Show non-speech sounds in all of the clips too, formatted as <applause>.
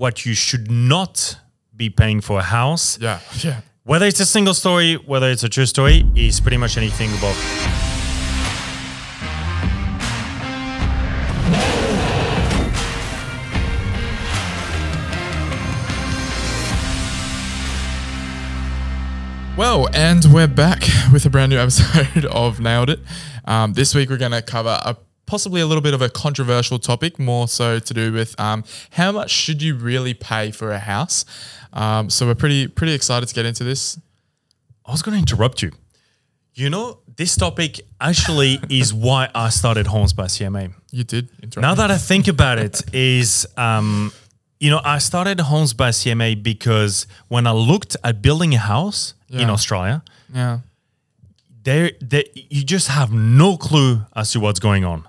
what you should not be paying for a house. Yeah, <laughs> yeah. Whether it's a single story, whether it's a true story, is pretty much anything above. Well, and we're back with a brand new episode <laughs> of Nailed It. Um, this week we're going to cover a possibly a little bit of a controversial topic, more so to do with um, how much should you really pay for a house. Um, so we're pretty pretty excited to get into this. I was going to interrupt you. You know, this topic actually <laughs> is why I started Homes by CMA. You did interrupt. Now me. that I think about it, is um, you know, I started Homes by CMA because when I looked at building a house in Australia, yeah, there, there you just have no clue as to what's going on,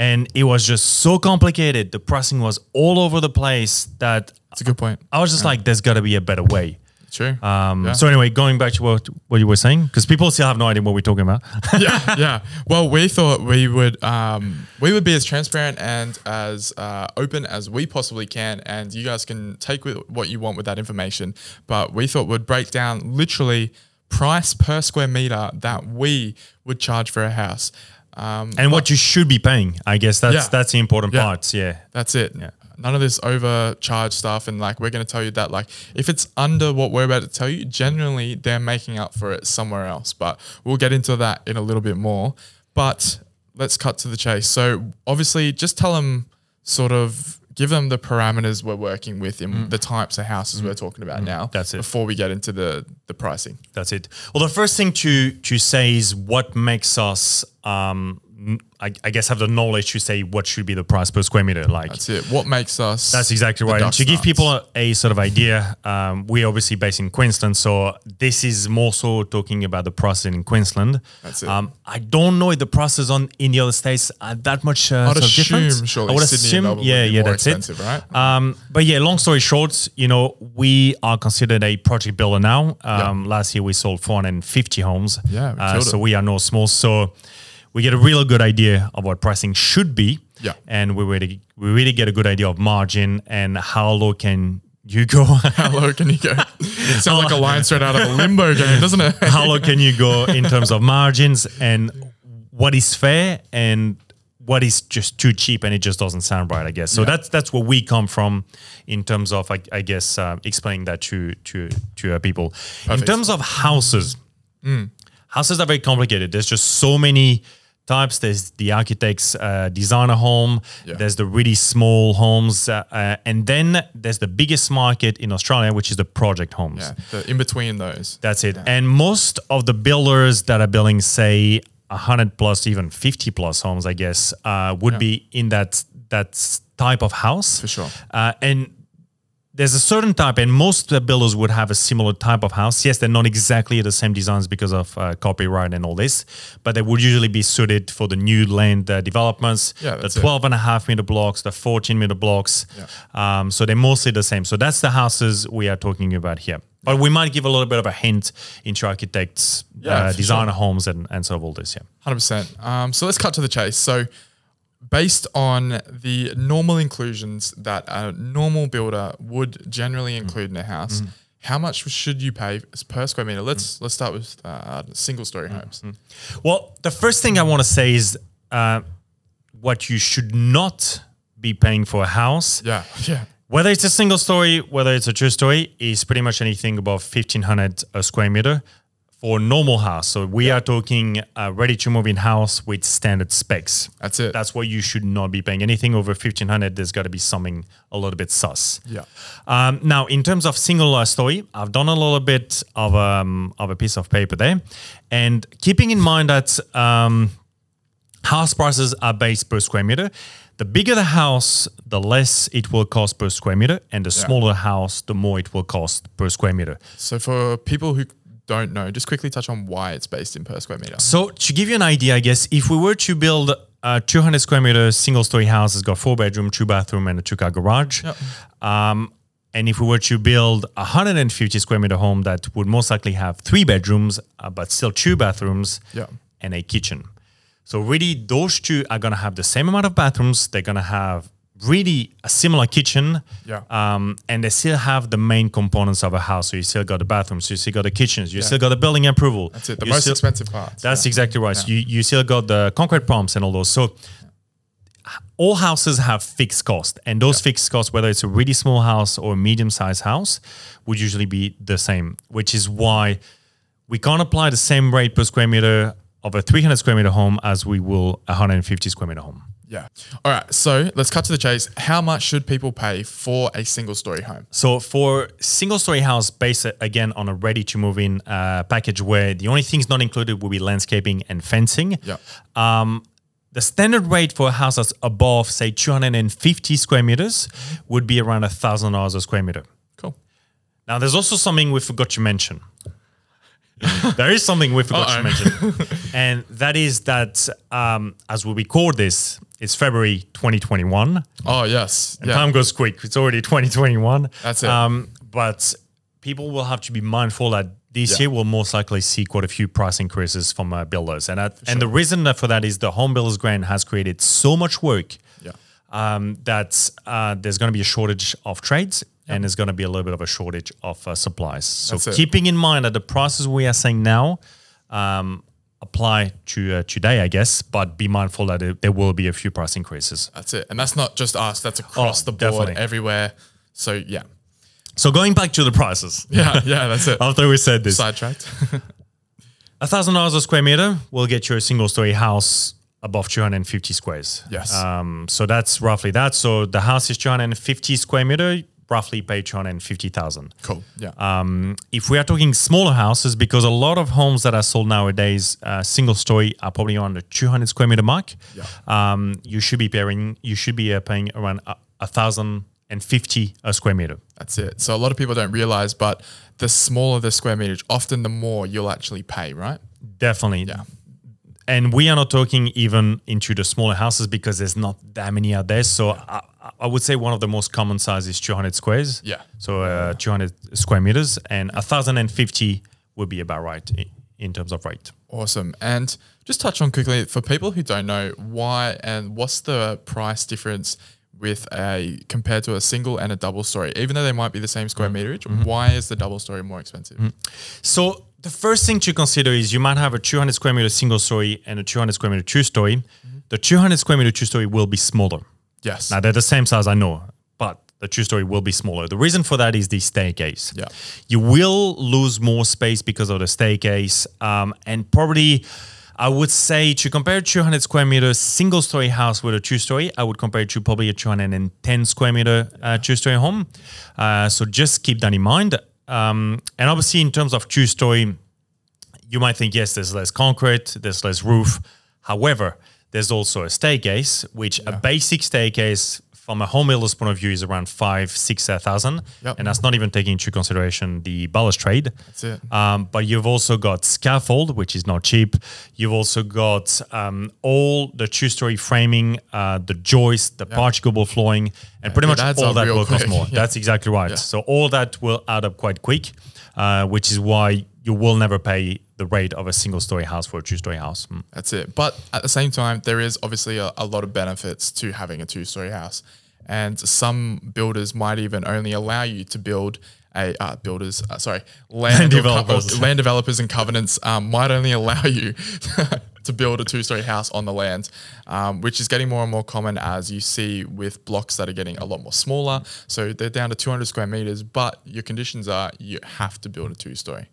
and it was just so complicated. The pricing was all over the place that that's a good point. I was just like, "There's got to be a better way." True. Um, Yeah. So anyway, going back to what what you were saying, because people still have no idea what we're talking about. yeah, <laughs> yeah. Well, we thought we would um, we would be as transparent and as uh, open as we possibly can, and you guys can take with what you want with that information. But we thought we'd break down literally price per square meter that we would charge for a house. Um, and what you should be paying, I guess that's Yeah. that's the important Yeah. part. Yeah. That's it. Yeah. None of this overcharge stuff. And like, we're going to tell you that, like, if it's under what we're about to tell you, generally they're making up for it somewhere else. But we'll get into that in a little bit more. But let's cut to the chase. So, obviously, just tell them sort of give them the parameters we're working with in the types of houses we're talking about now. Mm. That's it. Before we get into the, the pricing. That's it. Well, the first thing to to say is what makes us, um, I, I guess, have the knowledge to say what should be the price per square meter. Like That's it. What makes us. That's exactly right. And to give people a, a sort of idea, um, we're obviously based in Queensland, so this is more so talking about the process in Queensland. That's it. Um, I don't know if the process on in the other states are that much. Uh, I'd assume, different. surely, I would Sydney assume, yeah, yeah, more that's expensive, it. right? Um, but yeah, long story short, you know, we are considered a project builder now. Um, Last year we sold 450 homes. Yeah, we uh, so we are no small. So we get a real good idea of what pricing should be. Yeah. and we really we really get a good idea of margin and how low can you go. <laughs> How low can you go? Sounds like a <laughs> line straight out of a limbo game, doesn't it? how low can you go <laughs> in terms of margins and what is fair and what is just too cheap and it just doesn't sound right, I guess. So that's that's where we come from in terms of, I, I guess, uh, explaining that to to to uh, people. In terms of houses, houses are very complicated. There's just so many types. There's the architect's uh, designer home. Yeah. There's the really small homes, uh, uh, and then there's the biggest market in Australia, which is the project homes. Yeah, the in between those. That's it. And most of the builders that are building, say, 100 plus, even 50 plus homes, I guess, uh, would be in that that type of house. For sure. Uh, and there's a certain type, and most of the builders would have a similar type of house. Yes, they're not exactly the same designs because of uh, copyright and all this, but they would usually be suited for the new land uh, developments, Yeah, the that's it. 12 and a half meter blocks, the 14 meter blocks. Um, so they're mostly the same. So that's the houses we are talking about here. But we might give a little bit of a hint into architects, Yeah, uh, designer homes, and, and sort of all this. Yeah. Hundred percent. Um, so let's cut to the chase. So, based on the normal inclusions that a normal builder would generally Mm. include in a house, how much should you pay per square meter? Let's Mm. let's start with uh, single story homes. Well, the first thing I want to say is uh, what you should not be paying for a house. Yeah, <laughs> yeah, Whether it's a single story, whether it's a true story, is pretty much anything above 1500 a square meter for normal house. So we are talking a ready to move in house with standard specs. That's it. That's what you should not be paying. Anything over 1500, there's got to be something a little bit sus. yeah, Um, now, in terms of single uh, story, I've done a little bit of um, of a piece of paper there, and keeping in mind that um, house prices are based per square meter. The bigger the house, the less it will cost per square meter, and the smaller the house, the more it will cost per square meter. So for people who don't know, just quickly touch on why it's based in per square meter. So to give you an idea, I guess if we were to build a 200 square meter single story house, it's got four bedroom, two bathroom, and a two car garage. Yep. Um, and if we were to build a 150 square meter home that would most likely have three bedrooms, uh, but still two bathrooms Yeah. and a kitchen. So really, those two are gonna have the same amount of bathrooms. They're gonna have really a similar kitchen. Yeah. Um, and they still have the main components of a house. So you still got the bathrooms, you still got the kitchens, you still got the building approval. That's it. The you most still- expensive part. That's yeah. exactly right. So you you still got the concrete pumps and all those. So all houses have fixed cost, and those fixed costs, whether it's a really small house or a medium-sized house, would usually be the same. Which is why we can't apply the same rate per square meter of a 300 square meter home as we will a 150 square meter home. Yeah. All right. So let's cut to the chase. How much should people pay for a single story home? So for single story house, based again on a ready to move in uh, package, where the only things not included will be landscaping and fencing. Yeah. Um, the standard rate for a house that's above, say, 250 square meters would be around thousand dollars a square meter. Cool. Now, there's also something we forgot to mention. <laughs> there is something we forgot to Uh-oh. mention, <laughs> and that is that um, as we record this, it's February 2021. Oh yes. And Yeah. Time goes quick. It's already 2021. That's it. Um, but people will have to be mindful that this Yeah. year we'll most likely see quite a few price increases from uh, builders. And that, and the reason for that is the home builders grant has created so much work Yeah. um, that uh, there's going to be a shortage of trades and there's going to be a little bit of a shortage of uh, supplies. So keeping in mind that the prices we are seeing now um, apply to uh, today, I guess, but be mindful that it, there will be a few price increases. That's it. And that's not just us. That's across Oh, the board, definitely. everywhere. So yeah. So going back to the prices. <laughs> Yeah. Yeah. That's it. After we said this, Sidetracked. <laughs> a thousand dollars a square meter will get you a single story house above 250 squares. Yes. Um, so that's roughly that. So the house is 250 square meter, roughly pay 250,000. cool. Yeah. Um, if we are talking smaller houses, because a lot of homes that are sold nowadays, uh, single story, are probably around the 200 square meter mark. Yeah. Um, you should be paying. You should be uh, paying around a, a thousand and fifty a square meter. That's it. So a lot of people don't realize, but the smaller the square meterage, often the more you'll actually pay, right? Definitely. Yeah. and we are not talking even into the smaller houses because there's not that many out there. So I, I would say one of the most common size is 200 squares. Yeah. So uh, 200 square meters and 1,050 would be about right in, in terms of rate. Awesome. And just touch on quickly for people who don't know why and what's the price difference with a compared to a single and a double story, even though they might be the same square mm. meterage, mm-hmm. why is the double story more expensive? Mm-hmm. So the first thing to consider is you might have a 200 square meter single story and a 200 square meter two story. Mm-hmm. The 200 square meter two story will be smaller. Yes. Now they're the same size, I know, but the two story will be smaller. The reason for that is the staircase. Yeah. You will lose more space because of the staircase. Um, and probably, I would say to compare 200 square meter single story house with a two story, I would compare it to probably a 210 square meter uh, two story home. Uh, so just keep that in mind. Um, and obviously, in terms of two story, you might think, yes, there's less concrete, there's less roof. However, there's also a staircase, which a basic staircase from a home builder's point of view is around five, six uh, Yep. and that's not even taking into consideration the balustrade. That's it. Um, but you've also got scaffold, which is not cheap. You've also got um, all the two-story framing, uh, the joist, the particle flooring, and pretty much all that will cost more. <laughs> Yeah. That's exactly right. Yeah. So all that will add up quite quick, uh, which is why you will never pay the rate of a single-story house for a two-story house. Mm. That's it. But at the same time, there is obviously a, a lot of benefits to having a two story house. And some builders might even only allow you to build a uh, builders, uh, sorry, land, Land or co- developers. <laughs> land developers and covenants um, might only allow you <laughs> to build a two story house on the land, um, which is getting more and more common as you see with blocks that are getting a lot more smaller. So they're down to 200 square meters, but your conditions are you have to build a two story.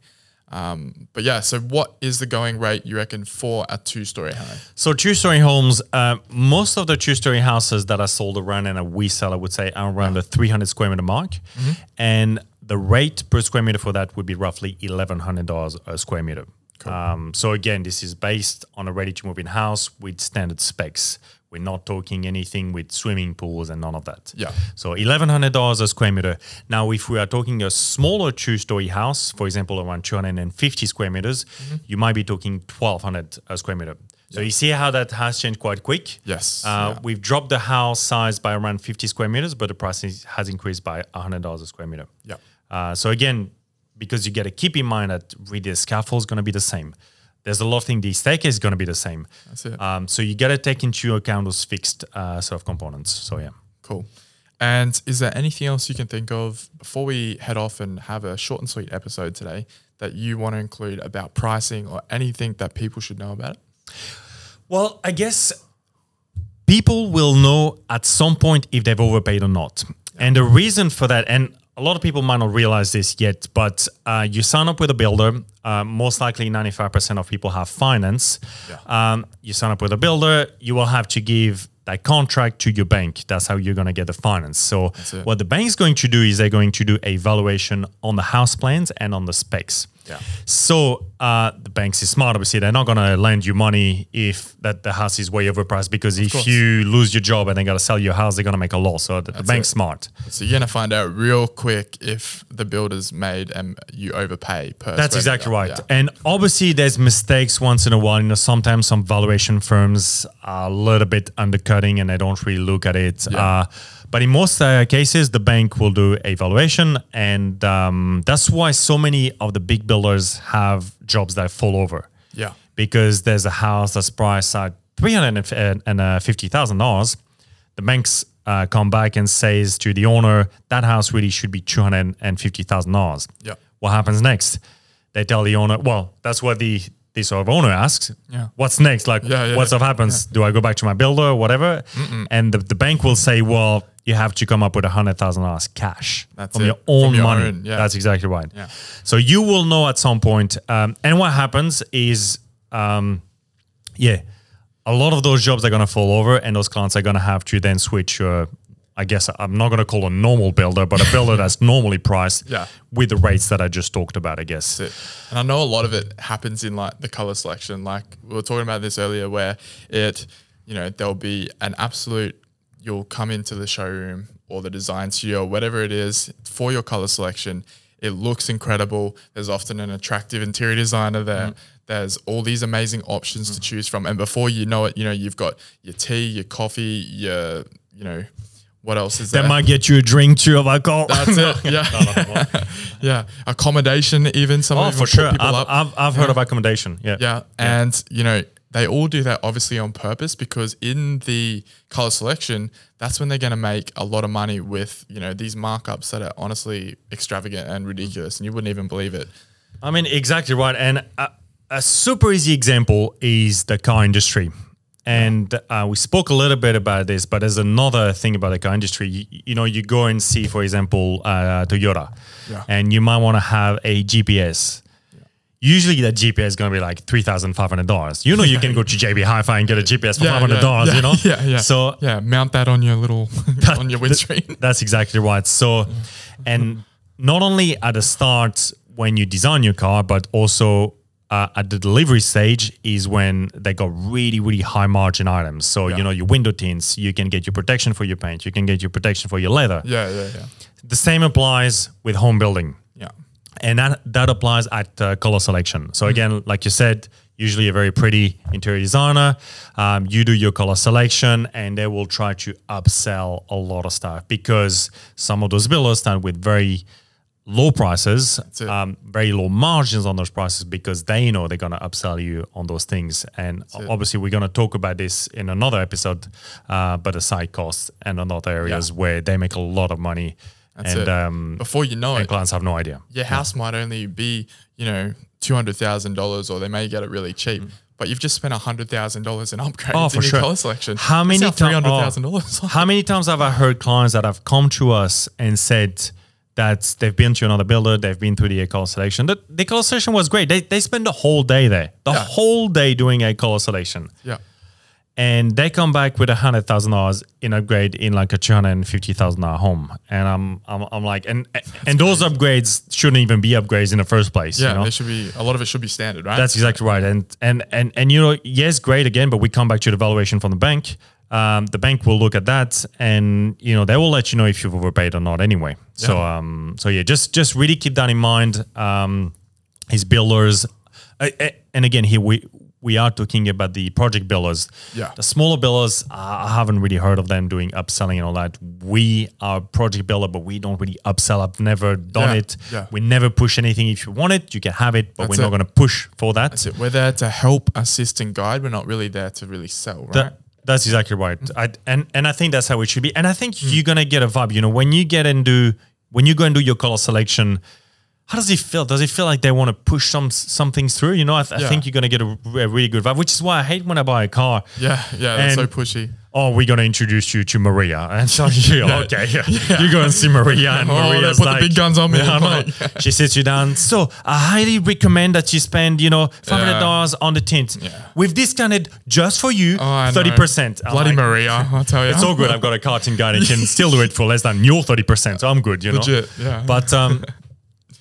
Um, but yeah, so what is the going rate you reckon for a two story home? So two-story homes, uh, most of the two-story houses that are sold around and we sell, I would say, are around the 300 square meter mark, Mm-hmm. and the rate per square meter for that would be roughly $1,100 a square meter. Um, so again, this is based on a ready-to-move-in house with standard specs. We're not talking anything with swimming pools and none of that. Yeah. So $1,100 a square meter. Now, if we are talking a smaller two-story house, for example, around 250 square meters, Mm-hmm. you might be talking 1,200 a square meter. So you see how that has changed quite quick. Yes, Uh, yeah. We've dropped the house size by around 50 square meters, but the price is, has increased by $100 a square meter. Yeah. Uh, so again, because you got to keep in mind that really the scaffold is going to be the same. There's a lot of things. The staircase is going to be the same. That's it. Um, so you got to take into account those fixed uh, sort of components. So yeah. Cool. And is there anything else you can think of before we head off and have a short and sweet episode today that you want to include about pricing or anything that people should know about it? Well, I guess people will know at some point if they've overpaid or not. And the reason for that, and a lot of people might not realize this yet, but uh, you sign up with a builder. Uh, most likely, 95% of people have finance. Yeah. Um, you sign up with a builder, you will have to give that contract to your bank. That's how you're going to get the finance. So, what the bank's going to do is they're going to do a valuation on the house plans and on the specs. Yeah. So uh, the banks is smart. Obviously, they're not going to lend you money if that the house is way overpriced because if course. you lose your job and they got to sell your house, they're going to make a loss. So the, the bank's it. smart. So you're gonna find out real quick if the builder's made and you overpay per. That's exactly right. Yeah. And obviously, there's mistakes once in a while. You know, sometimes some valuation firms are a little bit undercutting and they don't really look at it. Yeah. Uh, but in most uh, cases, the bank will do a valuation, and um, that's why so many of the big builders have jobs that fall over. Yeah. because there's a house that's priced at three hundred and uh, fifty thousand dollars. The banks uh, come back and says to the owner that house really should be two hundred and fifty thousand dollars. Yeah. What happens next? They tell the owner. Well, that's what the the sort of owner asks. Yeah. What's next? Like, Yeah, yeah, what's up happens? Do I go back to my builder or whatever? And the, the bank will say, well, you have to come up with a hundred thousand dollars cash That's from it. your own From your money. own, yeah. That's exactly right. Yeah. So you will know at some point. Um, and what happens is, um, yeah, a lot of those jobs are going to fall over, and those clients are going to have to then switch. Uh, I guess I'm not going to call a normal builder, but a builder <laughs> that's normally priced Yeah. with the rates that I just talked about. I guess. And I know a lot of it happens in like the color selection. Like we were talking about this earlier, where it, you know, there'll be an absolute. You'll come into the showroom or the design studio, whatever it is, for your color selection. It looks incredible. There's often an attractive interior designer there. Mm-hmm. There's all these amazing options to mm-hmm. choose from, and before you know it, you know you've got your tea, your coffee, your, you know, what else is there? That might get you a drink too of alcohol. That's it. Yeah. <laughs> <laughs> yeah. Accommodation, even some oh, for sure. people I've, up. I've, I've heard of accommodation. Yeah. Yeah. And, you know, they all do that obviously on purpose because in the color selection, that's when they're going to make a lot of money with, you know, these markups that are honestly extravagant and ridiculous and you wouldn't even believe it. I mean, exactly right. And a, a super easy example is the car industry. And uh, we spoke a little bit about this, but there's another thing about the car industry. You, you know, you go and see, for example, uh, Toyota, Yeah. and you might want to have a GPS. Usually, that GPS is going to be like three thousand five hundred dollars. You know, you can go to JB Hi-Fi and get a GPS for five hundred dollars. yeah, you know, <laughs> Yeah. Yeah. So yeah, mount that on your little, <laughs> <laughs> on your windscreen. that's exactly right. So, and not only at the start when you design your car, but also uh, at the delivery stage is when they got really, really high margin items. So, Yeah. you know, your window tints, you can get your protection for your paint, you can get your protection for your leather. Yeah. Yeah. Yeah. The same applies with home building Yeah. And that that applies at uh, color selection. So again, like you said, usually a very pretty interior designer. Um, you do your color selection, and they will try to upsell a lot of stuff because some of those builders start with very low prices, um, very low margins on those prices because they know they're gonna upsell you on those things. And it. obviously, we're gonna talk about this in another episode, uh, but the side costs and on other areas where they make a lot of money. That's and it. um, Before you know it, clients have no idea. your house might only be, you know, two hundred thousand dollars, or they may get it really cheap. But you've just spent hundred thousand dollars in upgrades Mm. Oh, in your sure. color selection. How many three times? hundred thousand dollars? How many times have I heard clients that have come to us and said that they've been to another builder, they've been through the color selection. The, the color selection was great. They, they spend the whole day there, the Yeah. whole day doing a color selection. Yeah, And they come back with a hundred thousand dollars in upgrade in like a two hundred and fifty thousand dollar home. And I'm, I'm I'm like, and and those upgrades shouldn't even be upgrades in the first place. yeah. you know? There should be a lot of it should be standard, right? That's exactly right. And and and and you know, yes, great again, but we come back to the valuation from the bank. Um, the bank will look at that, and you know, they will let you know if you've overpaid or not. Anyway, so Yeah. um, so yeah, just just really keep that in mind. Um, his builders, uh, uh, and again, here we we are talking about the project builders. Yeah. the smaller builders, uh, I haven't really heard of them doing upselling and all that. We are project builder, but we don't really upsell. I've never done Yeah, it. yeah. We never push anything. If you want it, you can have it, but That's we're not going to push for that. That's it. We're there to help, assist, and guide. We're not really there to really sell, right? That, That's exactly right. I, and and I think that's how it should be. And I think Hmm. you're gonna get a vibe. You know, when you get into when you go and do your color selection, how does it feel? Does it feel like they want to push some some things through? You know, I, th- I think you're gonna get a, a really good vibe. Which is why I hate when I buy a car. Yeah, yeah, that's so pushy. Oh, we're gonna introduce you to Maria, <laughs> and so you okay, <laughs> yeah. you go and see Maria, <laughs> and Oh, they Maria's put the big guns on me. Yeah, I know. She sits you down. So I highly recommend that you spend, you know, five hundred dollars on the tint. Yeah. We've discounted just for you Oh, thirty percent. Bloody Maria, I'll tell you. It's all good. I've got a carting guide and can still do it for less than your 30%. So I'm good, you know. Legit, yeah. But um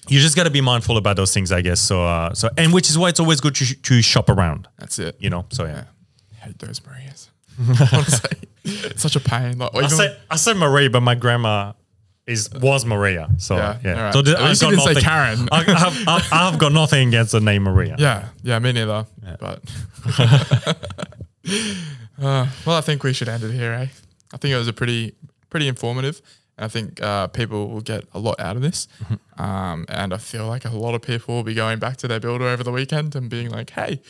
you just got to be mindful about those things, I guess. So uh so and which is why it's always good to, sh- to shop around, That's it. you know. So yeah. I hate those Marias. <laughs> Honestly, such a pain. Like, I say I said Maria, but my grandma is was Maria. So Yeah, yeah. alright. So th- I've got nothing- Karen. I, I've, I've, I've got nothing against the name Maria. yeah, yeah, me neither. But <laughs> uh, well, I think we should end it here, eh? I think it was a pretty, pretty informative. And I think uh, people will get a lot out of this. Mm-hmm. Um, and I feel like a lot of people will be going back to their builder over the weekend and being like, "Hey,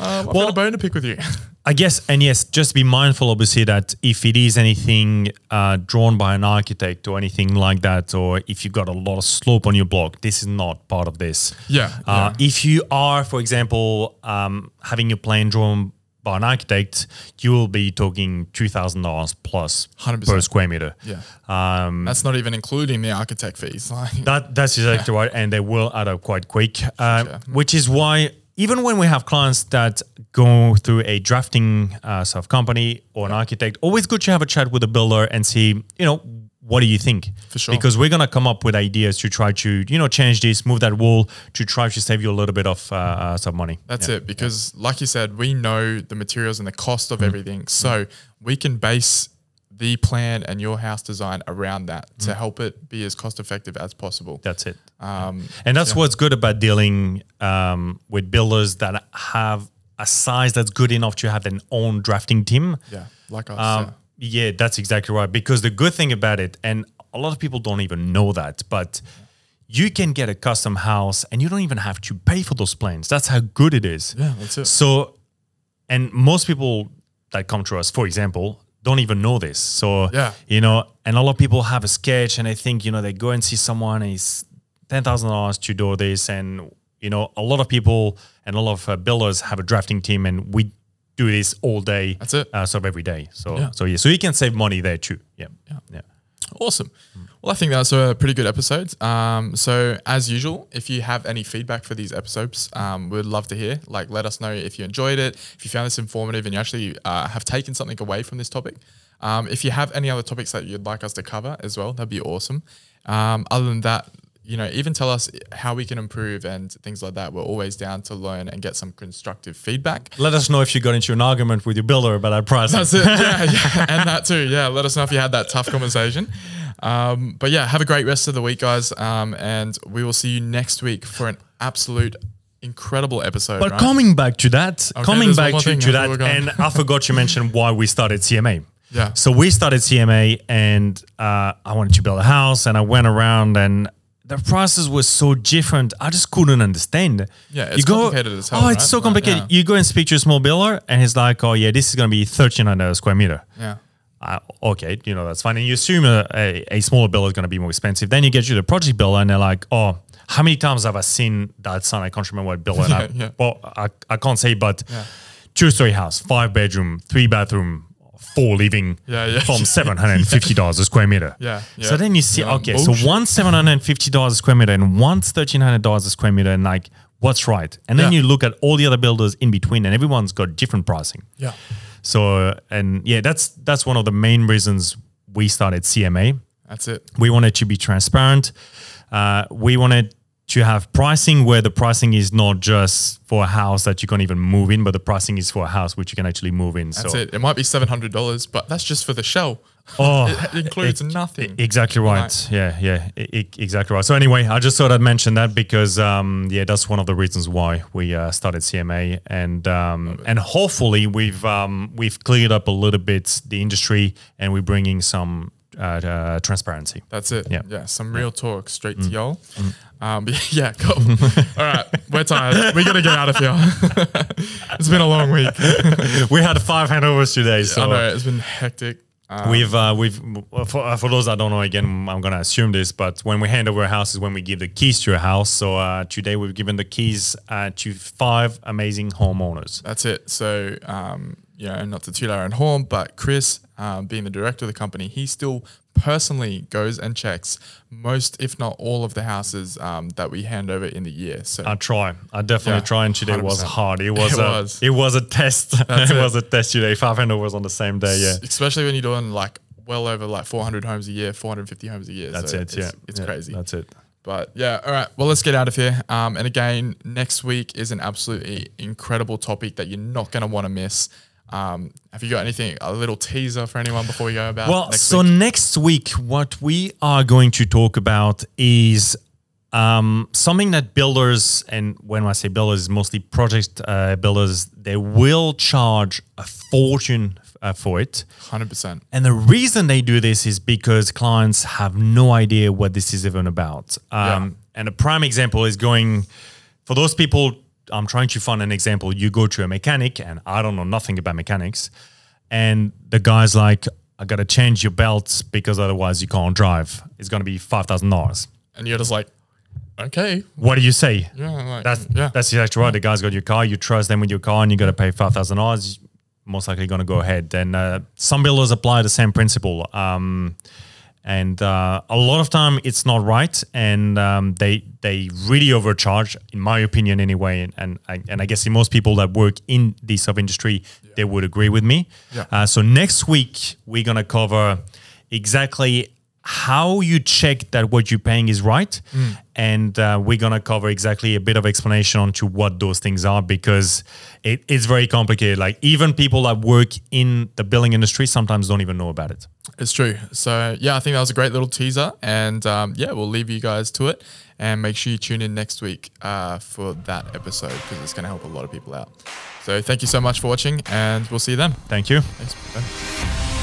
um, I've Well- got a bone to pick with you." <laughs> I guess, and yes, just be mindful, obviously, that if it is anything uh, drawn by an architect or anything like that, or if you've got a lot of slope on your block, this is not part of this. Yeah, Uh, yeah. If you are, for example, um, having your plan drawn by an architect, you will be talking two thousand dollars plus 100%. per square meter. yeah, Um, that's not even including the architect fees. <laughs> Like, that that's exactly right, and they will add up quite quick. Uh, Gotcha. Which is why even when we have clients that go through a drafting uh, of company or an architect, always good to have a chat with the builder and see, you know, what do you think? For sure. Because we're gonna come up with ideas to try to, you know, change this, move that wall to try to save you a little bit of uh, uh, some money. That's it. Because, like you said, we know the materials and the cost Mm-hmm. of everything. So we can base the plan and your house design around that to Mm-hmm. help it be as cost effective as possible. That's it. Um, And that's what's good about dealing um, with builders that have a size that's good enough to have their own drafting team. yeah, like us. Um, yeah, that's exactly right. Because the good thing about it, and a lot of people don't even know that, but you can get a custom house and you don't even have to pay for those plans. That's how good it is. yeah, that's it. So, and most people that come to us, for example, don't even know this. So, Yeah. you know, and a lot of people have a sketch and they think, you know, they go and see someone and it's $10,000 to do this. And, you know, a lot of people and a lot of uh, builders have a drafting team and we do this all day. That's it. Uh, sort of every day. So, Yeah. so yeah, so you can save money there too. Yeah. Yeah. Yeah. Awesome. Well, I think that's a pretty good episode. Um, so, as usual, if you have any feedback for these episodes, um, we'd love to hear. Like, let us know if you enjoyed it, if you found this informative, and you actually uh, have taken something away from this topic. Um, if you have any other topics that you'd like us to cover as well, that'd be awesome. Um, other than that, you know, even tell us how we can improve and things like that. We're always down to learn and get some constructive feedback. Let us know if you got into an argument with your builder about that price. That's it. <laughs> Yeah, yeah. And that too. Yeah. Let us know if you had that tough conversation. Um, but yeah, have a great rest of the week, guys. Um, and we will see you next week for an absolute incredible episode. But right? coming back to that, coming back to, thing. to that, thought we were going- and I forgot to mention <laughs> why we started CMA. Yeah. So we started CMA, and uh, I wanted to build a house, and I went around, and the prices were so different. I just couldn't understand. Yeah, it's complicated as hell, Oh, it's right? so Like, complicated. yeah. You go and speak to a small builder, and he's like, "Oh yeah, this is going to be thirteen hundred square meter." Yeah. uh, okay, you know, that's fine. And you assume a, a, a smaller bill is going to be more expensive. Then you get to the project bill and they're like, oh, how many times have I seen that sign? I can't remember what bill. And I, Yeah, yeah. Well, I, I can't say, but two story house, five bedroom, three bathroom, four living Yeah, yeah. from <laughs> $750 a square meter. Yeah, yeah. So then you see, okay, bullshit. so one's $750 a square meter and one's $1,300 a square meter. And like, what's right? And then you look at all the other builders in between and everyone's got different pricing. Yeah. So and yeah, that's that's one of the main reasons we started CMA. That's it. We wanted to be transparent. Uh, we wanted to have pricing where the pricing is not just for a house that you can't even move in, but the pricing is for a house which you can actually move in. That's so it. It might be seven hundred dollars, but that's just for the shell. Oh, <laughs> It includes it- nothing. Exactly right. Right. Yeah, yeah, I- I- exactly right. So anyway, I just thought I'd mention that because um, yeah, that's one of the reasons why we uh, started CMA, and um, and hopefully we've um, we've cleared up a little bit the industry, and we're bringing some uh, uh, transparency. That's it. Yeah. Yeah. Some real talk straight to y'all. Um, <laughs> yeah, cool. <laughs> All right. We're tired. We got to get out of here. <laughs> it's been a long week. we had five handovers today, so I know. It's been hectic. Um, We've uh, we've for, uh, for those that don't know again, I'm gonna assume this, but when we hand over a house is when we give the keys to a house. So uh, today we've given the keys uh, to five amazing homeowners. That's it. So, um, you know, not to toot our own horn, but Chris, um, being the director of the company, he still personally goes and checks most, if not all, of the houses um, that we hand over in the year. So, I try. I definitely Yeah, try, and today was 100%. hard. It <laughs> was It a was. it was a test. <laughs> it, it. was a test today. Five hundred was on the same day. Yeah, especially when you're doing like well over like 400 homes a year, 450 homes a year. that's So it. It's, yeah, it's Yeah, crazy. That's it. But yeah, all right. Well, let's get out of here. Um, and again, next week is an absolutely incredible topic that you're not going to want to miss. Um, have you got anything, a little teaser for anyone before we go about? Well, next so week? next week, what we are going to talk about is um, something that builders, and when I say builders, mostly project uh, builders, they will charge a fortune uh, for it. 100%. And the reason they do this is because clients have no idea what this is even about. Um, And a prime example is going for those people. I'm trying to find an example. You go to a mechanic, and I don't know nothing about mechanics, and the guy's like, "I got to change your belts because otherwise you can't drive. It's to be five thousand dollars." And you're just like, okay. What do you say? Yeah. Like, That's yeah. that's exactly right. The guy's got your car. You trust them with your car, and you got to pay five thousand dollars. Most likely going to go ahead. And uh, some builders apply the same principle. Um, and uh, a lot of time it's not right, and um, they they really overcharge, in my opinion, anyway. And and I, and I guess in most people that work in the sub industry, they would agree with me. Yeah. Uh, so next week we're gonna cover exactly how you check that what you're paying is right, and uh, we're gonna cover exactly a bit of explanation onto what those things are because it, it's very complicated. Like even people that work in the billing industry sometimes don't even know about it. It's true. So yeah, I think that was a great little teaser, and um, yeah, we'll leave you guys to it, and make sure you tune in next week uh, for that episode because it's going to help a lot of people out. So thank you so much for watching, and we'll see you then. Thank you. Thanks. Bye.